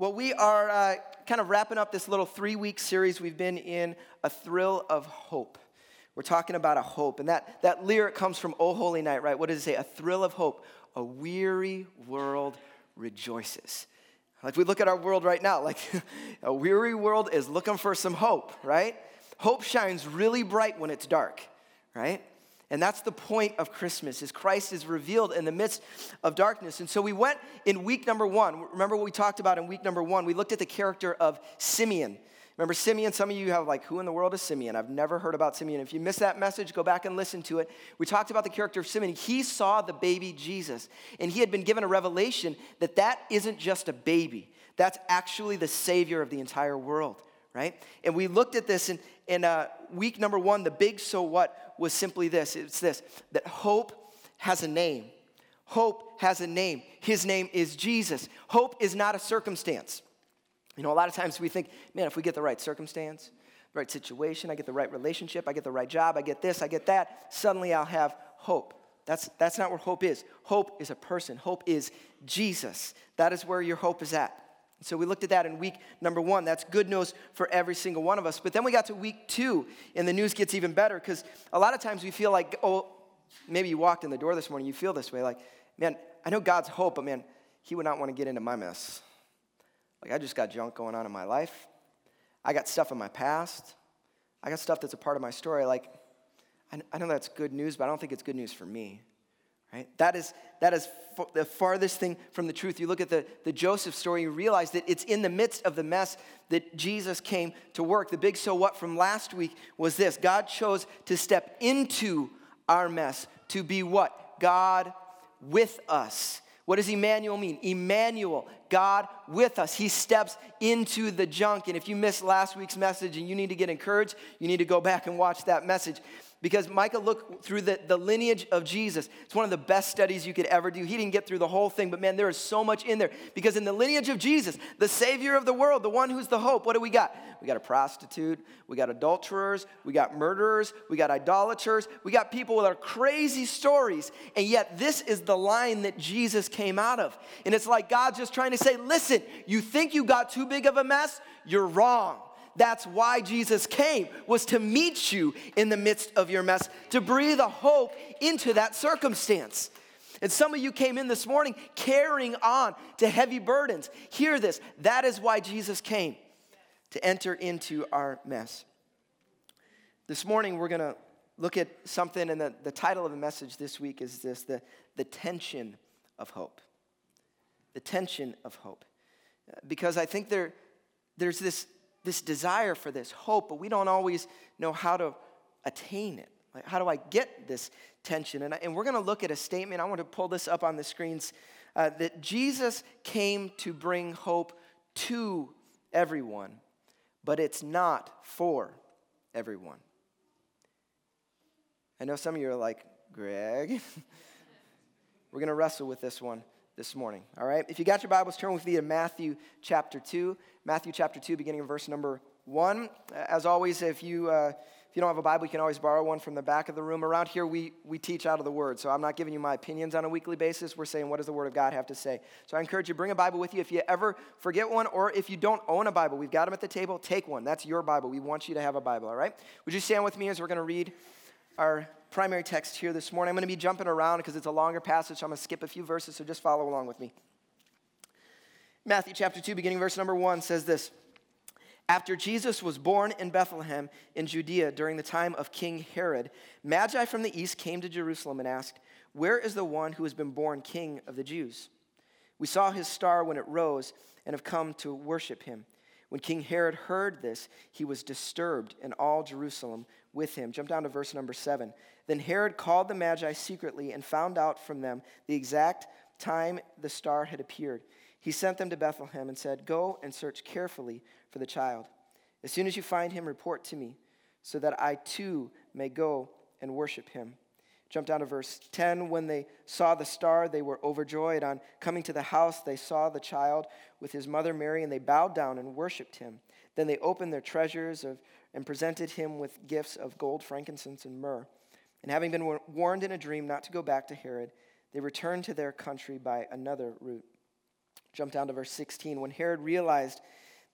Well, we are uh, kind of wrapping up this little three week series we've been in, A Thrill of Hope. We're talking about a hope. And that, that lyric comes from Oh Holy Night, right? What does it say? A thrill of hope. A weary world rejoices. Like we look at our world right now, like a weary world is looking for some hope, right? Hope shines really bright when it's dark, right? And that's the point of Christmas, is Christ is revealed in the midst of darkness. And so we went in week number one. Remember what we talked about in week number one? We looked at the character of Simeon. Remember Simeon? Some of you have like, who in the world is Simeon? I've never heard about Simeon. If you missed that message, go back and listen to it. We talked about the character of Simeon. He saw the baby Jesus, and he had been given a revelation that that isn't just a baby. That's actually the savior of the entire world, right? And we looked at this in, in uh, week number one, the big so what was simply this it's this that hope has a name. Hope has a name. His name is Jesus. Hope is not a circumstance. You know, a lot of times we think, man, if we get the right circumstance, the right situation, I get the right relationship, I get the right job, I get this, I get that, suddenly I'll have hope. That's, that's not where hope is. Hope is a person, hope is Jesus. That is where your hope is at. So we looked at that in week number one. That's good news for every single one of us. But then we got to week two, and the news gets even better because a lot of times we feel like, oh, maybe you walked in the door this morning, you feel this way like, man, I know God's hope, but man, He would not want to get into my mess. Like, I just got junk going on in my life. I got stuff in my past. I got stuff that's a part of my story. Like, I know that's good news, but I don't think it's good news for me. Right? That is, that is the farthest thing from the truth. You look at the, the Joseph story, you realize that it's in the midst of the mess that Jesus came to work. The big so what from last week was this God chose to step into our mess to be what? God with us. What does Emmanuel mean? Emmanuel, God with us. He steps into the junk. And if you missed last week's message and you need to get encouraged, you need to go back and watch that message because Micah looked through the, the lineage of Jesus. It's one of the best studies you could ever do. He didn't get through the whole thing, but man, there is so much in there. Because in the lineage of Jesus, the Savior of the world, the one who's the hope, what do we got? We got a prostitute, we got adulterers, we got murderers, we got idolaters, we got people with our crazy stories. And yet, this is the line that Jesus came out of. And it's like God just trying to say, listen, you think you got too big of a mess? You're wrong. That's why Jesus came, was to meet you in the midst of your mess, to breathe a hope into that circumstance. And some of you came in this morning carrying on to heavy burdens. Hear this. That is why Jesus came, to enter into our mess. This morning, we're going to look at something, and the, the title of the message this week is this the, the tension of hope. The tension of hope. Because I think there, there's this this desire for this hope, but we don't always know how to attain it. Like, how do I get this tension? And, I, and we're going to look at a statement. I want to pull this up on the screens uh, that Jesus came to bring hope to everyone, but it's not for everyone. I know some of you are like, Greg. we're going to wrestle with this one this morning, all right? If you got your Bibles, turn with me to Matthew chapter 2. Matthew chapter 2, beginning in verse number 1. As always, if you, uh, if you don't have a Bible, you can always borrow one from the back of the room. Around here, we, we teach out of the Word, so I'm not giving you my opinions on a weekly basis. We're saying, what does the Word of God have to say? So I encourage you, bring a Bible with you. If you ever forget one, or if you don't own a Bible, we've got them at the table, take one. That's your Bible. We want you to have a Bible, all right? Would you stand with me as we're going to read our primary text here this morning. I'm going to be jumping around because it's a longer passage, so I'm going to skip a few verses, so just follow along with me. Matthew chapter 2, beginning verse number 1 says this After Jesus was born in Bethlehem in Judea during the time of King Herod, Magi from the east came to Jerusalem and asked, Where is the one who has been born king of the Jews? We saw his star when it rose and have come to worship him. When King Herod heard this, he was disturbed, and all Jerusalem with him. Jump down to verse number seven. Then Herod called the Magi secretly and found out from them the exact time the star had appeared. He sent them to Bethlehem and said, Go and search carefully for the child. As soon as you find him, report to me, so that I too may go and worship him. Jump down to verse 10. When they saw the star, they were overjoyed. On coming to the house, they saw the child with his mother Mary, and they bowed down and worshiped him. Then they opened their treasures of, and presented him with gifts of gold, frankincense, and myrrh. And having been warned in a dream not to go back to Herod, they returned to their country by another route. Jump down to verse 16. When Herod realized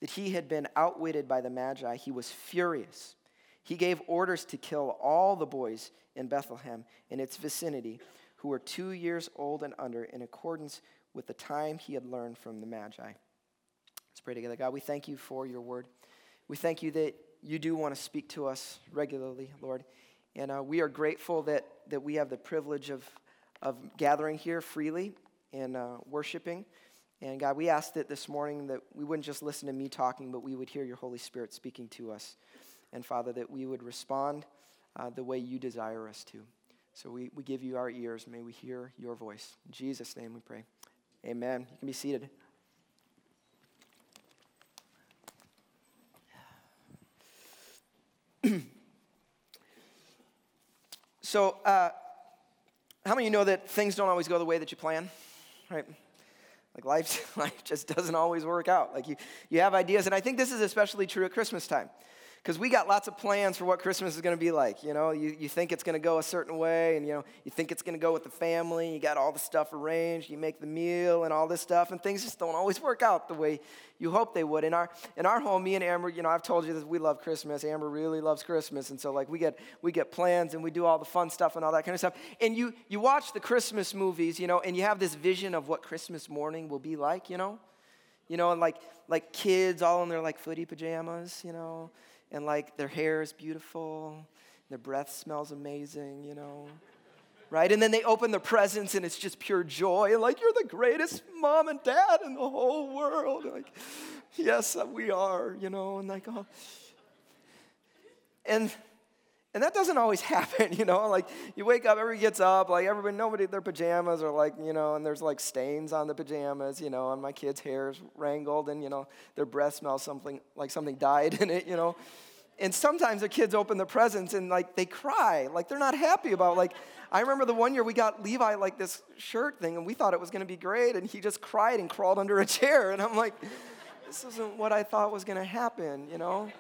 that he had been outwitted by the Magi, he was furious. He gave orders to kill all the boys in Bethlehem and its vicinity who were two years old and under, in accordance with the time he had learned from the Magi. Let's pray together. God, we thank you for your word. We thank you that you do want to speak to us regularly, Lord. And uh, we are grateful that, that we have the privilege of, of gathering here freely and uh, worshiping. And God, we ask that this morning that we wouldn't just listen to me talking, but we would hear your Holy Spirit speaking to us. And Father, that we would respond uh, the way you desire us to. So we, we give you our ears. May we hear your voice. In Jesus' name we pray. Amen. You can be seated. So, uh, how many of you know that things don't always go the way that you plan? Right? Like life, life just doesn't always work out. Like you, you have ideas, and I think this is especially true at Christmas time because we got lots of plans for what Christmas is going to be like. You know, you, you think it's going to go a certain way, and you know, you think it's going to go with the family. You got all the stuff arranged. You make the meal and all this stuff, and things just don't always work out the way you hope they would. In our in our home, me and Amber, you know, I've told you that we love Christmas. Amber really loves Christmas, and so like we get we get plans and we do all the fun stuff and all that kind of stuff. And you you watch the Christmas movies, you know, and you have this vision of what Christmas morning will be like, you know, you know, and like like kids all in their like footy pajamas, you know and like their hair is beautiful, their breath smells amazing, you know. Right? And then they open the presents and it's just pure joy. Like, you're the greatest mom and dad in the whole world. Like, yes, we are, you know, and like, oh. And and that doesn't always happen, you know. Like you wake up, everybody gets up, like everybody, nobody, their pajamas are like, you know, and there's like stains on the pajamas, you know, and my kids' hair's wrangled, and you know, their breath smells something like something died in it, you know. And sometimes the kids open the presents and like they cry, like they're not happy about. Like I remember the one year we got Levi like this shirt thing, and we thought it was going to be great, and he just cried and crawled under a chair, and I'm like, this isn't what I thought was going to happen, you know.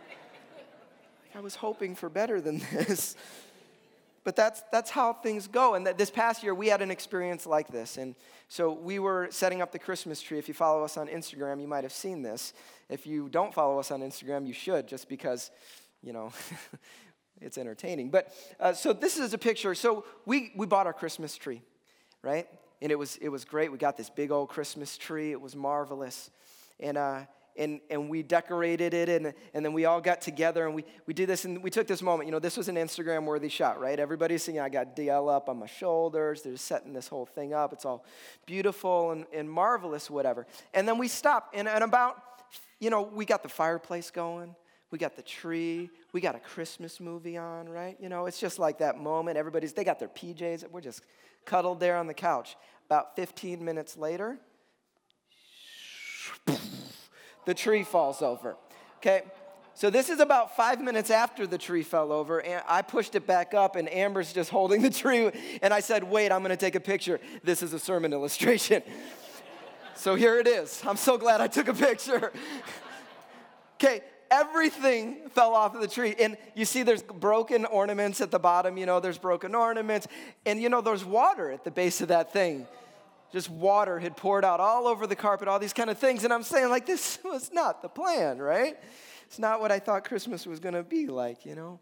I was hoping for better than this. but that's, that's how things go. And that this past year, we had an experience like this. And so we were setting up the Christmas tree. If you follow us on Instagram, you might have seen this. If you don't follow us on Instagram, you should, just because, you know, it's entertaining. But uh, so this is a picture. So we, we bought our Christmas tree, right? And it was, it was great. We got this big old Christmas tree. It was marvelous. And, uh, and, and we decorated it and, and then we all got together and we, we did this and we took this moment. You know this was an instagram worthy shot right? Everybody's singing i got dl up on my shoulders. They're setting this whole thing up. It's all beautiful and, and marvelous whatever. And then we stop and, and about you know we got the fireplace going. We got the tree. We got a christmas movie on right? You know it's just like that moment. Everybody's they got their pjs we're just cuddled there on the couch. About 15 minutes later the tree falls over. Okay? So this is about five minutes after the tree fell over, and I pushed it back up, and Amber's just holding the tree, and I said, "Wait, I'm going to take a picture. This is a sermon illustration." so here it is. I'm so glad I took a picture. okay, everything fell off of the tree, and you see, there's broken ornaments at the bottom. You know, there's broken ornaments, and you know, there's water at the base of that thing just water had poured out all over the carpet, all these kind of things. And I'm saying, like, this was not the plan, right? It's not what I thought Christmas was going to be like, you know?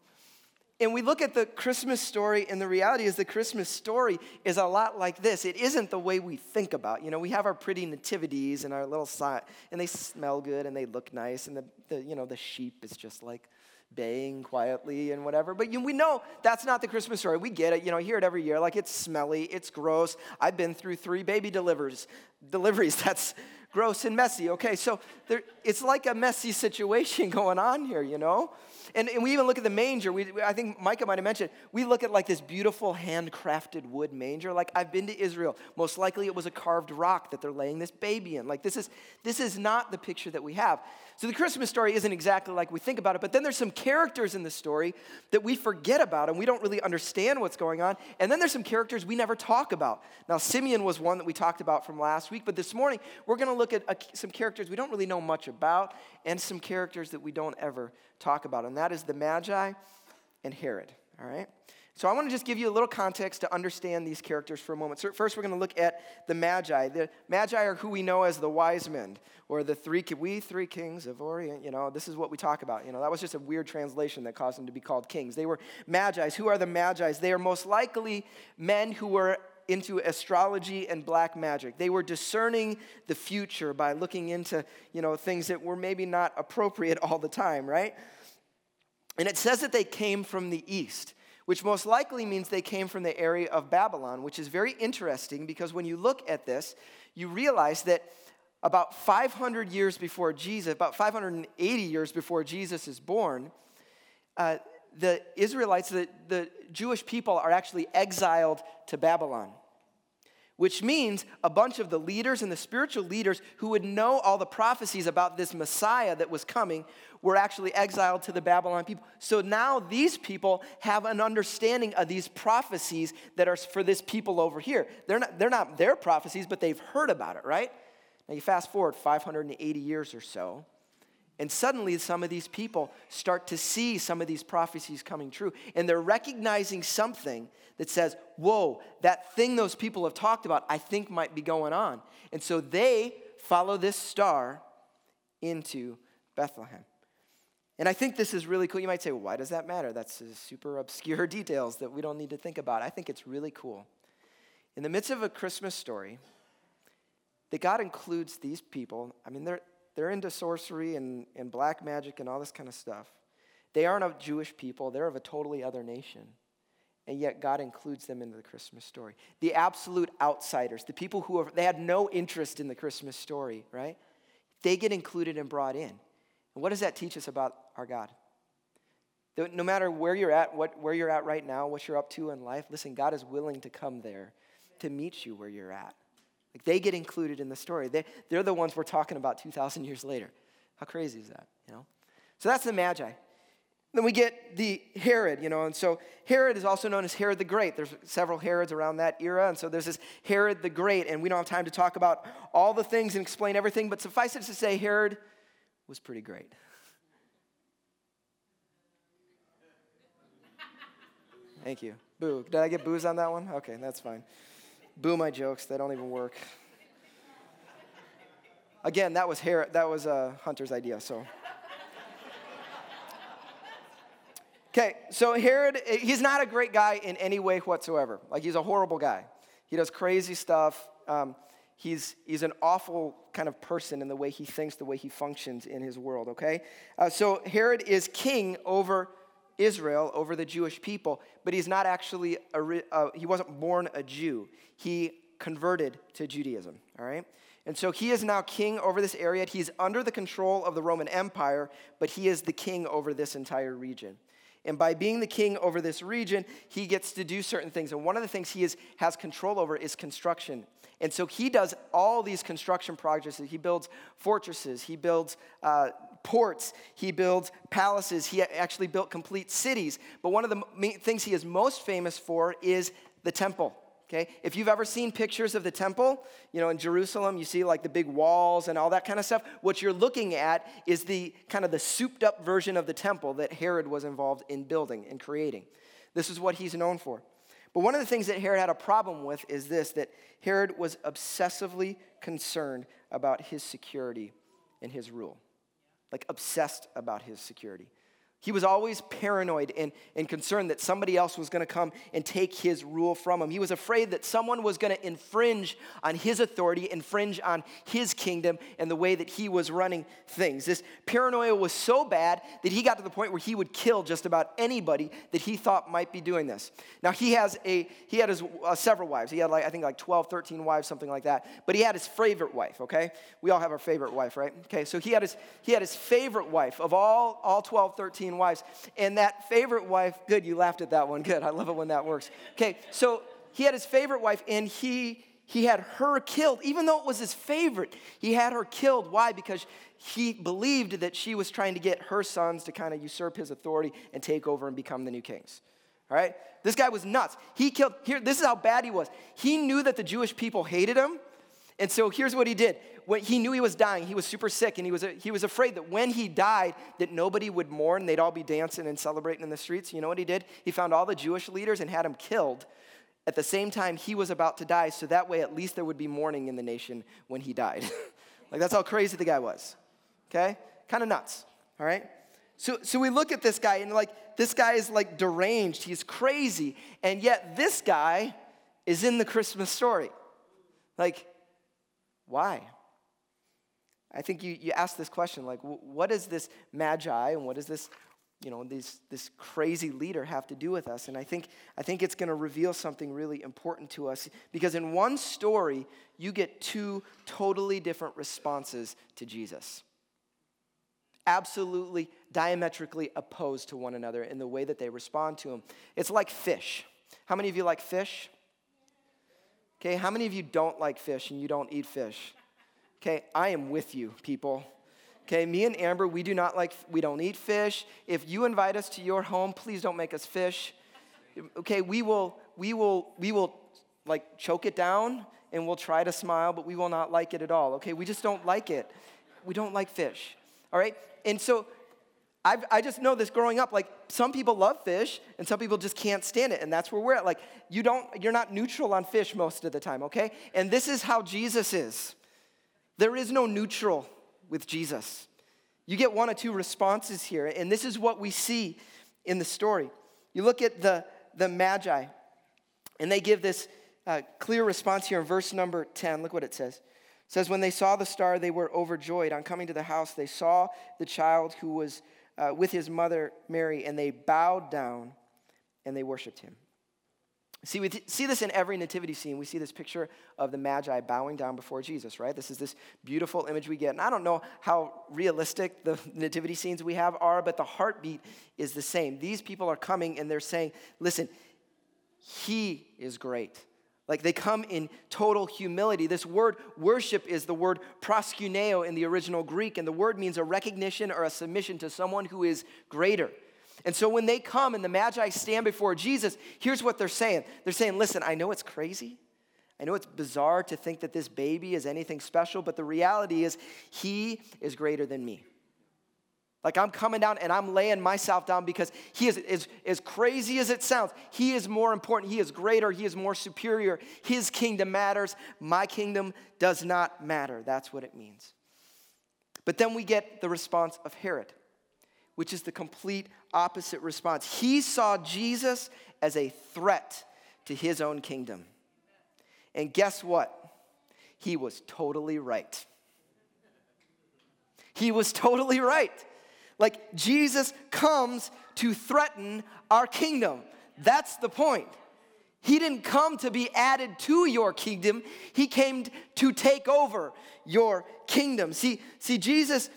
And we look at the Christmas story, and the reality is the Christmas story is a lot like this. It isn't the way we think about. You know, we have our pretty nativities and our little sign, and they smell good and they look nice, and the, the you know the sheep is just like baying quietly and whatever. But you, we know that's not the Christmas story. We get it. You know, I hear it every year. Like it's smelly, it's gross. I've been through three baby delivers, deliveries. That's gross and messy. Okay, so there, it's like a messy situation going on here, you know? And, and we even look at the manger. We, I think Micah might have mentioned, we look at like this beautiful handcrafted wood manger. Like I've been to Israel. Most likely it was a carved rock that they're laying this baby in. Like this is, this is not the picture that we have. So the Christmas story isn't exactly like we think about it, but then there's some characters in the story that we forget about and we don't really understand what's going on. And then there's some characters we never talk about. Now, Simeon was one that we talked about from last week, but this morning we're going to look at a, some characters we don't really know much about and some characters that we don't ever talk about, and that is the Magi and Herod, all right? So I want to just give you a little context to understand these characters for a moment. So first, we're going to look at the Magi. The Magi are who we know as the wise men, or the three we three kings of Orient. You know, this is what we talk about. You know, that was just a weird translation that caused them to be called kings. They were Magi's. Who are the Magi's? They are most likely men who were into astrology and black magic. They were discerning the future by looking into, you know, things that were maybe not appropriate all the time, right? And it says that they came from the east which most likely means they came from the area of Babylon, which is very interesting because when you look at this, you realize that about 500 years before Jesus, about 580 years before Jesus is born, uh, the Israelites, the, the Jewish people, are actually exiled to Babylon which means a bunch of the leaders and the spiritual leaders who would know all the prophecies about this Messiah that was coming were actually exiled to the Babylon people. So now these people have an understanding of these prophecies that are for this people over here. They're not, they're not their prophecies, but they've heard about it, right? Now you fast forward 580 years or so, and suddenly, some of these people start to see some of these prophecies coming true. And they're recognizing something that says, Whoa, that thing those people have talked about, I think might be going on. And so they follow this star into Bethlehem. And I think this is really cool. You might say, well, why does that matter? That's super obscure details that we don't need to think about. I think it's really cool. In the midst of a Christmas story, that God includes these people. I mean, they're, they're into sorcery and, and black magic and all this kind of stuff. They aren't a Jewish people, they're of a totally other nation. And yet God includes them into the Christmas story. The absolute outsiders, the people who they had no interest in the Christmas story, right? They get included and brought in. And what does that teach us about our God? No matter where you're at, what, where you're at right now, what you're up to in life, listen, God is willing to come there to meet you where you're at. Like they get included in the story. They, they're the ones we're talking about 2,000 years later. How crazy is that, you know? So that's the Magi. Then we get the Herod, you know, and so Herod is also known as Herod the Great. There's several Herods around that era, and so there's this Herod the Great, and we don't have time to talk about all the things and explain everything, but suffice it to say, Herod was pretty great. Thank you. Boo. Did I get boos on that one? Okay, that's fine. Boo my jokes, they don't even work. Again, that was, Herod, that was uh, Hunter's idea, so. Okay, so Herod, he's not a great guy in any way whatsoever. Like, he's a horrible guy. He does crazy stuff. Um, he's, he's an awful kind of person in the way he thinks, the way he functions in his world, okay? Uh, so, Herod is king over Israel, over the Jewish people, but he's not actually, a, uh, he wasn't born a Jew. He converted to Judaism, all right? And so he is now king over this area. He's under the control of the Roman Empire, but he is the king over this entire region. And by being the king over this region, he gets to do certain things. And one of the things he is, has control over is construction. And so he does all these construction projects. He builds fortresses, he builds uh, ports, he builds palaces, he actually built complete cities. But one of the things he is most famous for is the temple. Okay? If you've ever seen pictures of the temple, you know, in Jerusalem, you see like the big walls and all that kind of stuff. What you're looking at is the kind of the souped up version of the temple that Herod was involved in building and creating. This is what he's known for. But one of the things that Herod had a problem with is this that Herod was obsessively concerned about his security and his rule. Like obsessed about his security. He was always paranoid and, and concerned that somebody else was going to come and take his rule from him. He was afraid that someone was going to infringe on his authority, infringe on his kingdom and the way that he was running things. This paranoia was so bad that he got to the point where he would kill just about anybody that he thought might be doing this. Now, he has a, he had his, uh, several wives. He had like, I think like 12, 13 wives, something like that. But he had his favorite wife, okay? We all have our favorite wife, right? Okay, so he had his, he had his favorite wife of all, all 12, 13 wives. And that favorite wife, good, you laughed at that one. Good. I love it when that works. Okay, so he had his favorite wife and he he had her killed even though it was his favorite he had her killed why because he believed that she was trying to get her sons to kind of usurp his authority and take over and become the new kings all right this guy was nuts he killed here this is how bad he was he knew that the jewish people hated him And so here's what he did. When he knew he was dying, he was super sick, and he was, he was afraid that when he died, that nobody would mourn. They'd all be dancing and celebrating in the streets. You know what he did? He found all the Jewish leaders and had them killed at the same time he was about to die, so that way at least there would be mourning in the nation when he died. like that's how crazy the guy was. Okay? Kind of nuts. All right? So, so we look at this guy and like this guy is like deranged, he's crazy, and yet this guy is in the Christmas story. Like, why? I think you, you ask this question like, what is this magi and what does this, you know, this, this crazy leader have to do with us? And I think, I think it's going to reveal something really important to us because in one story, you get two totally different responses to Jesus. Absolutely diametrically opposed to one another in the way that they respond to him. It's like fish. How many of you like fish? Okay, how many of you don't like fish and you don't eat fish? Okay, I am with you, people. Okay, me and Amber, we do not like, we don't eat fish. If you invite us to your home, please don't make us fish. Okay, we will, we will, we will like choke it down and we'll try to smile, but we will not like it at all. Okay, we just don't like it. We don't like fish. All right, and so I've, i just know this growing up like some people love fish and some people just can't stand it and that's where we're at. Like you don't you're not neutral on fish most of the time okay? And this is how jesus is. There is no neutral with jesus. You get one or two responses here and this is what we see in the story. You look at the the magi and they give this uh, clear response here in verse number 10 look what it says. It says when they saw the star they were overjoyed. On coming to the house they saw the child who was uh, with his mother Mary, and they bowed down and they worshiped him. See, we see this in every nativity scene. We see this picture of the Magi bowing down before Jesus, right? This is this beautiful image we get. And I don't know how realistic the nativity scenes we have are, but the heartbeat is the same. These people are coming and they're saying, listen, he is great. Like they come in total humility. This word worship is the word proskuneo in the original Greek, and the word means a recognition or a submission to someone who is greater. And so when they come and the Magi stand before Jesus, here's what they're saying they're saying, Listen, I know it's crazy. I know it's bizarre to think that this baby is anything special, but the reality is, he is greater than me. Like I'm coming down and I'm laying myself down because he is as, as crazy as it sounds. He is more important. He is greater. He is more superior. His kingdom matters. My kingdom does not matter. That's what it means. But then we get the response of Herod, which is the complete opposite response. He saw Jesus as a threat to his own kingdom. And guess what? He was totally right. He was totally right. Like Jesus comes to threaten our kingdom. That's the point. He didn't come to be added to your kingdom. He came to take over your kingdom. See, see Jesus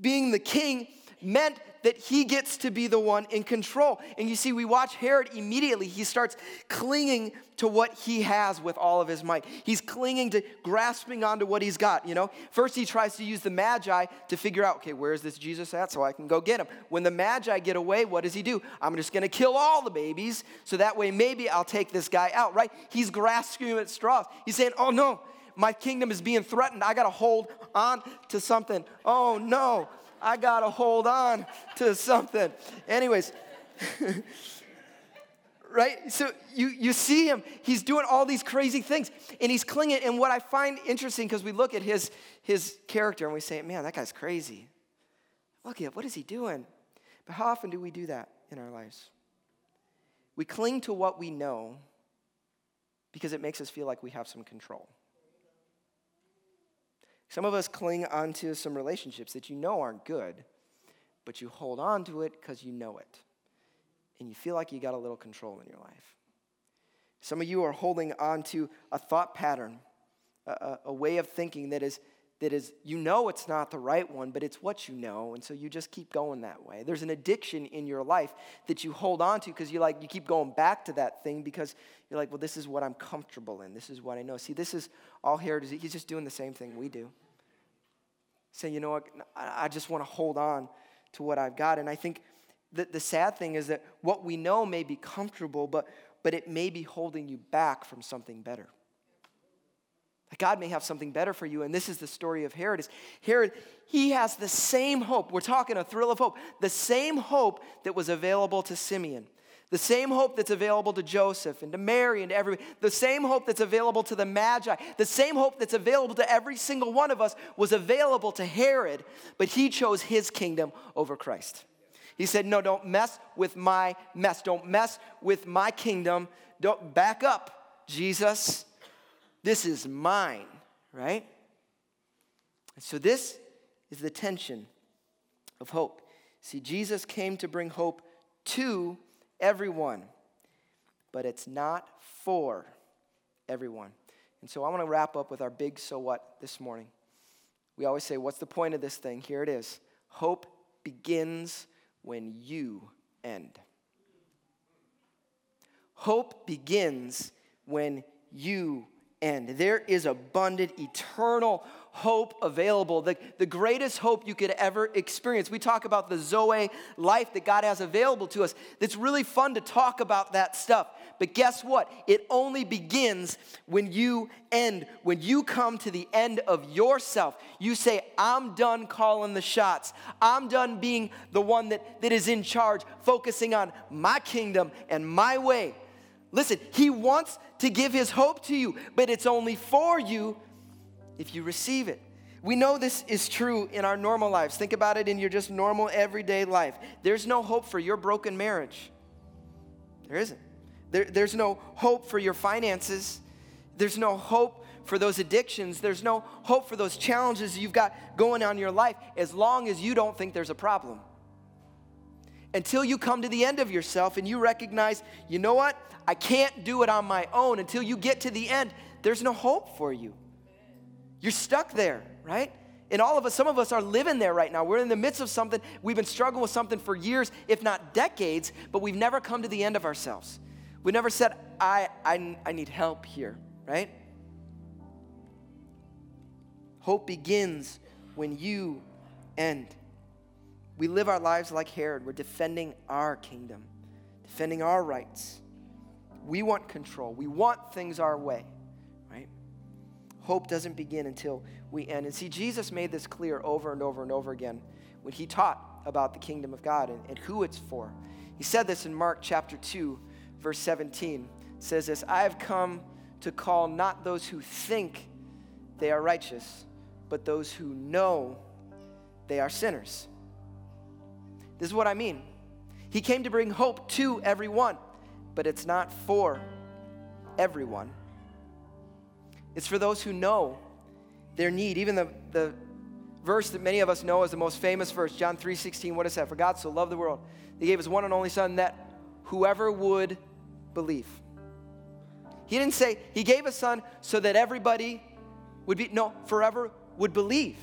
being the king meant that he gets to be the one in control. And you see, we watch Herod immediately. He starts clinging to what he has with all of his might. He's clinging to, grasping onto what he's got, you know? First, he tries to use the Magi to figure out, okay, where's this Jesus at so I can go get him? When the Magi get away, what does he do? I'm just gonna kill all the babies so that way maybe I'll take this guy out, right? He's grasping at straws. He's saying, oh no, my kingdom is being threatened. I gotta hold on to something. Oh no, I got to hold on to something. Anyways, right? So you, you see him, he's doing all these crazy things and he's clinging. And what I find interesting, because we look at his, his character and we say, man, that guy's crazy. Look at what is he doing? But how often do we do that in our lives? We cling to what we know because it makes us feel like we have some control. Some of us cling onto some relationships that you know aren't good, but you hold on to it because you know it. And you feel like you got a little control in your life. Some of you are holding on to a thought pattern, a, a, way of thinking that is, that is, you know it's not the right one, but it's what you know, and so you just keep going that way. There's an addiction in your life that you hold on to because you like you keep going back to that thing because you're like, well, this is what I'm comfortable in. This is what I know. See, this is all heritage. He's just doing the same thing we do. Saying, you know what, I just want to hold on to what I've got. And I think that the sad thing is that what we know may be comfortable, but, but it may be holding you back from something better. God may have something better for you. And this is the story of Herod. Is Herod, he has the same hope. We're talking a thrill of hope. The same hope that was available to Simeon. The same hope that's available to Joseph and to Mary and to everybody. The same hope that's available to the Magi. The same hope that's available to every single one of us was available to Herod, but he chose his kingdom over Christ. He said, No, don't mess with my mess. Don't mess with my kingdom. Don't back up, Jesus. This is mine, right? So, this is the tension of hope. See, Jesus came to bring hope to everyone, but it's not for everyone. And so, I want to wrap up with our big so what this morning. We always say, What's the point of this thing? Here it is hope begins when you end. Hope begins when you end. There is abundant, eternal hope available, the, the greatest hope you could ever experience. We talk about the Zoe life that God has available to us. It's really fun to talk about that stuff. But guess what? It only begins when you end, when you come to the end of yourself. You say, I'm done calling the shots. I'm done being the one that, that is in charge, focusing on my kingdom and my way. Listen, He wants to give His hope to you, but it's only for you if you receive it. We know this is true in our normal lives. Think about it in your just normal everyday life. There's no hope for your broken marriage. There isn't. There, there's no hope for your finances. There's no hope for those addictions. There's no hope for those challenges you've got going on in your life as long as you don't think there's a problem. Until you come to the end of yourself and you recognize, you know what? I can't do it on my own. Until you get to the end, there's no hope for you. You're stuck there, right? And all of us, some of us are living there right now. We're in the midst of something. We've been struggling with something for years, if not decades, but we've never come to the end of ourselves. We never said, I, I, I need help here, right? Hope begins when you end. We live our lives like Herod. We're defending our kingdom, defending our rights. We want control, we want things our way right? hope doesn't begin until we end. And see, Jesus made this clear over and over and over again when he taught about the kingdom of God and, and who it's for. He said this in Mark chapter 2, verse 17. It says this I have come to call not those who think they are righteous, but those who know they are sinners. This is what I mean. He came to bring hope to everyone, but it's not for everyone. It's for those who know their need. Even the, the verse that many of us know is the most famous verse, John 3:16. What is that? For God so loved the world, He gave His one and only Son that whoever would believe. He didn't say He gave a Son so that everybody would be, no, forever would believe.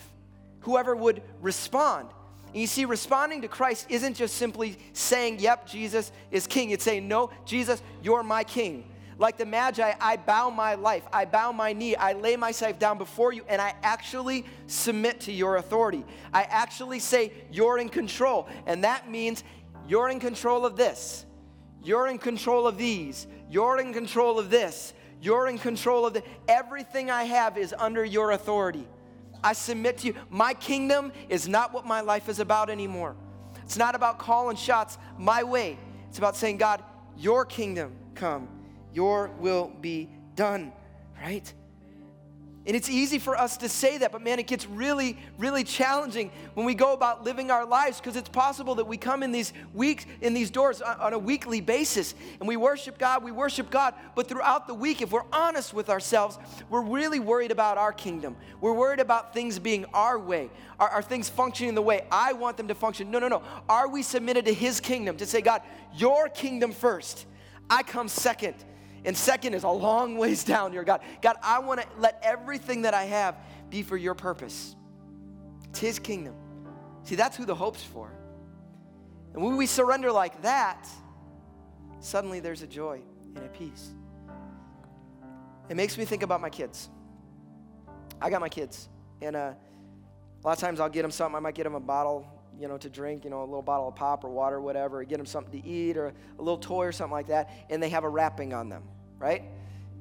Whoever would respond. And you see, responding to Christ isn't just simply saying, Yep, Jesus is King. It's saying, No, Jesus, you're my King. Like the Magi, I bow my life, I bow my knee, I lay myself down before you, and I actually submit to your authority. I actually say, You're in control. And that means you're in control of this, you're in control of these, you're in control of this, you're in control of the everything I have is under your authority. I submit to you. My kingdom is not what my life is about anymore. It's not about calling shots my way. It's about saying, God, your kingdom come your will be done, right? And it's easy for us to say that, but man, it gets really, really challenging when we go about living our lives because it's possible that we come in these weeks, in these doors on a weekly basis and we worship God, we worship God, but throughout the week, if we're honest with ourselves, we're really worried about our kingdom. We're worried about things being our way, are, are things functioning the way I want them to function? No, no, no. Are we submitted to His kingdom to say, God, your kingdom first, I come second? And second is a long ways down here, God. God, I want to let everything that I have be for your purpose. It's His kingdom. See, that's who the hope's for. And when we surrender like that, suddenly there's a joy and a peace. It makes me think about my kids. I got my kids, and uh, a lot of times I'll get them something. I might get them a bottle, you know, to drink, you know, a little bottle of pop or water, or whatever, or get them something to eat or a little toy or something like that, and they have a wrapping on them right?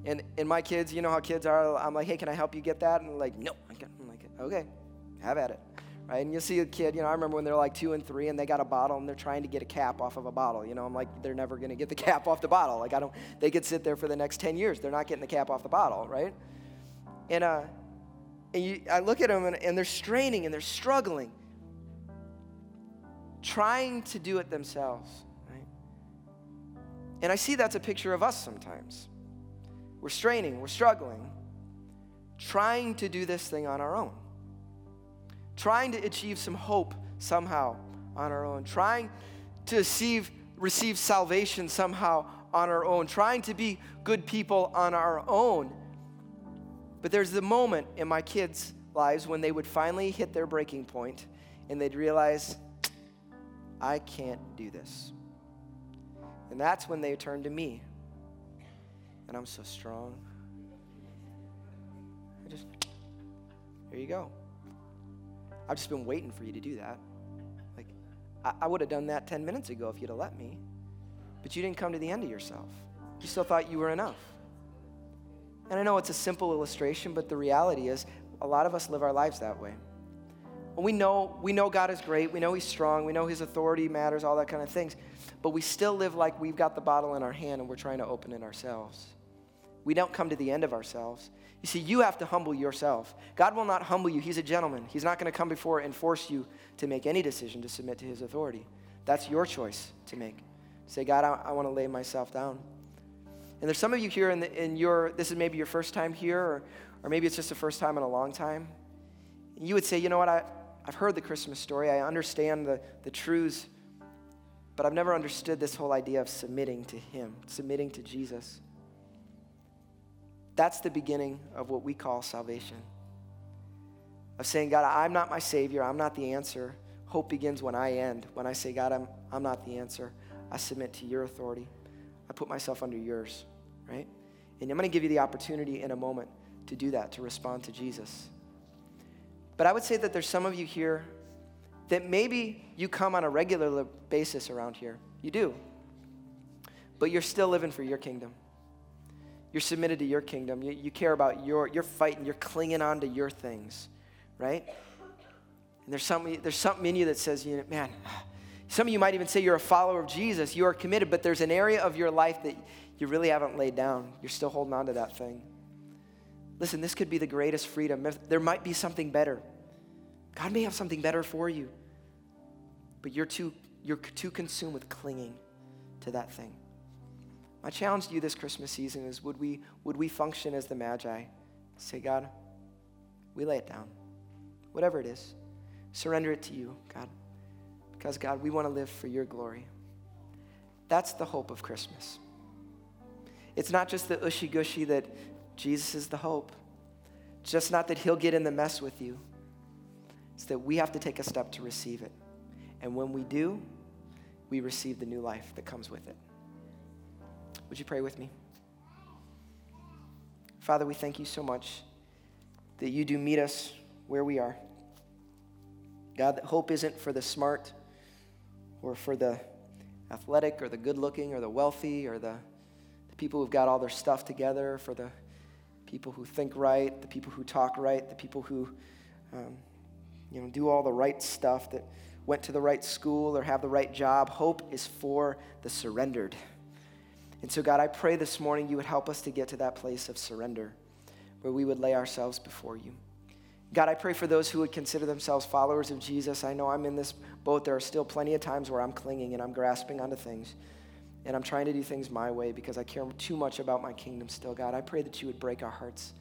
And, and my kids, you know how kids are. I'm like, hey, can I help you get that? And like, no. I'm like, okay, have at it. Right? And you see a kid, you know, I remember when they're like two and three and they got a bottle and they're trying to get a cap off of a bottle. You know, I'm like, they're never to get the cap off the bottle. Like, I don't, they could sit there for the next 10 years. They're not getting the cap off the bottle, right? And, uh, and you, I look at them and, and they're straining and they're struggling, trying to do it themselves? And I see that's a picture of us sometimes. We're straining, we're struggling, trying to do this thing on our own, trying to achieve some hope somehow on our own, trying to receive, receive salvation somehow on our own, trying to be good people on our own. But there's the moment in my kids' lives when they would finally hit their breaking point and they'd realize, I can't do this. And that's when they turn to me and I'm so strong. I just, here you go. I've just been waiting for you to do that. Like, I, I would have done that 10 minutes ago if you'd have let me. But you didn't come to the end of yourself. You still thought you were enough. And I know it's a simple illustration, but the reality is a lot of us live our lives that way. We know, we know God is great. We know He's strong. We know His authority matters, all that kind of things. But we still live like we've got the bottle in our hand and we're trying to open it ourselves. We don't come to the end of ourselves. You see, you have to humble yourself. God will not humble you. He's a gentleman. He's not going to come before and force you to make any decision to submit to His authority. That's your choice to make. Say, God, I, I want to lay myself down. And there's some of you here in, the, in your, this is maybe your first time here, or, or maybe it's just the first time in a long time. You would say, you know what, I, I've heard the Christmas story, I understand the, the truths, but I've never understood this whole idea of submitting to Him, submitting to Jesus. That's the beginning of what we call salvation. Of saying, God, I'm not my Savior, I'm not the answer. Hope begins when I end. When I say, God, I'm, I'm not the answer, I submit to your authority. I put myself under yours, right? And I'm going to give you the opportunity in a moment to do that, to respond to Jesus. But I would say that there's some of you here that maybe you come on a regular basis around here. You do. But you're still living for your kingdom. You're submitted to your kingdom. You, you care about your, you're fighting, you're clinging on to your things, right? And there's something, there's something in you that says, you know, man, some of you might even say you're a follower of Jesus. You are committed, but there's an area of your life that you really haven't laid down. You're still holding on to that thing. Listen, this could be the greatest freedom. There might be something better. God may have something better for you, but you're too, you're too consumed with clinging to that thing. My challenge to you this Christmas season is would we, would we function as the Magi? Say, God, we lay it down. Whatever it is, surrender it to you, God. Because, God, we want to live for your glory. That's the hope of Christmas. It's not just the ushy gushy that Jesus is the hope. Just not that he'll get in the mess with you. It's that we have to take a step to receive it. And when we do, we receive the new life that comes with it. Would you pray with me? Father, we thank you so much that you do meet us where we are. God, that hope isn't for the smart or for the athletic or the good looking or the wealthy or the, the people who've got all their stuff together, for the people who think right, the people who talk right, the people who um, you know, do all the right stuff, that went to the right school or have the right job. Hope is for the surrendered. And so, God, I pray this morning you would help us to get to that place of surrender where we would lay ourselves before you. God, I pray for those who would consider themselves followers of Jesus. I know I'm in this boat. There are still plenty of times where I'm clinging and I'm grasping onto things. And I'm trying to do things my way because I care too much about my kingdom still. God, I pray that you would break our hearts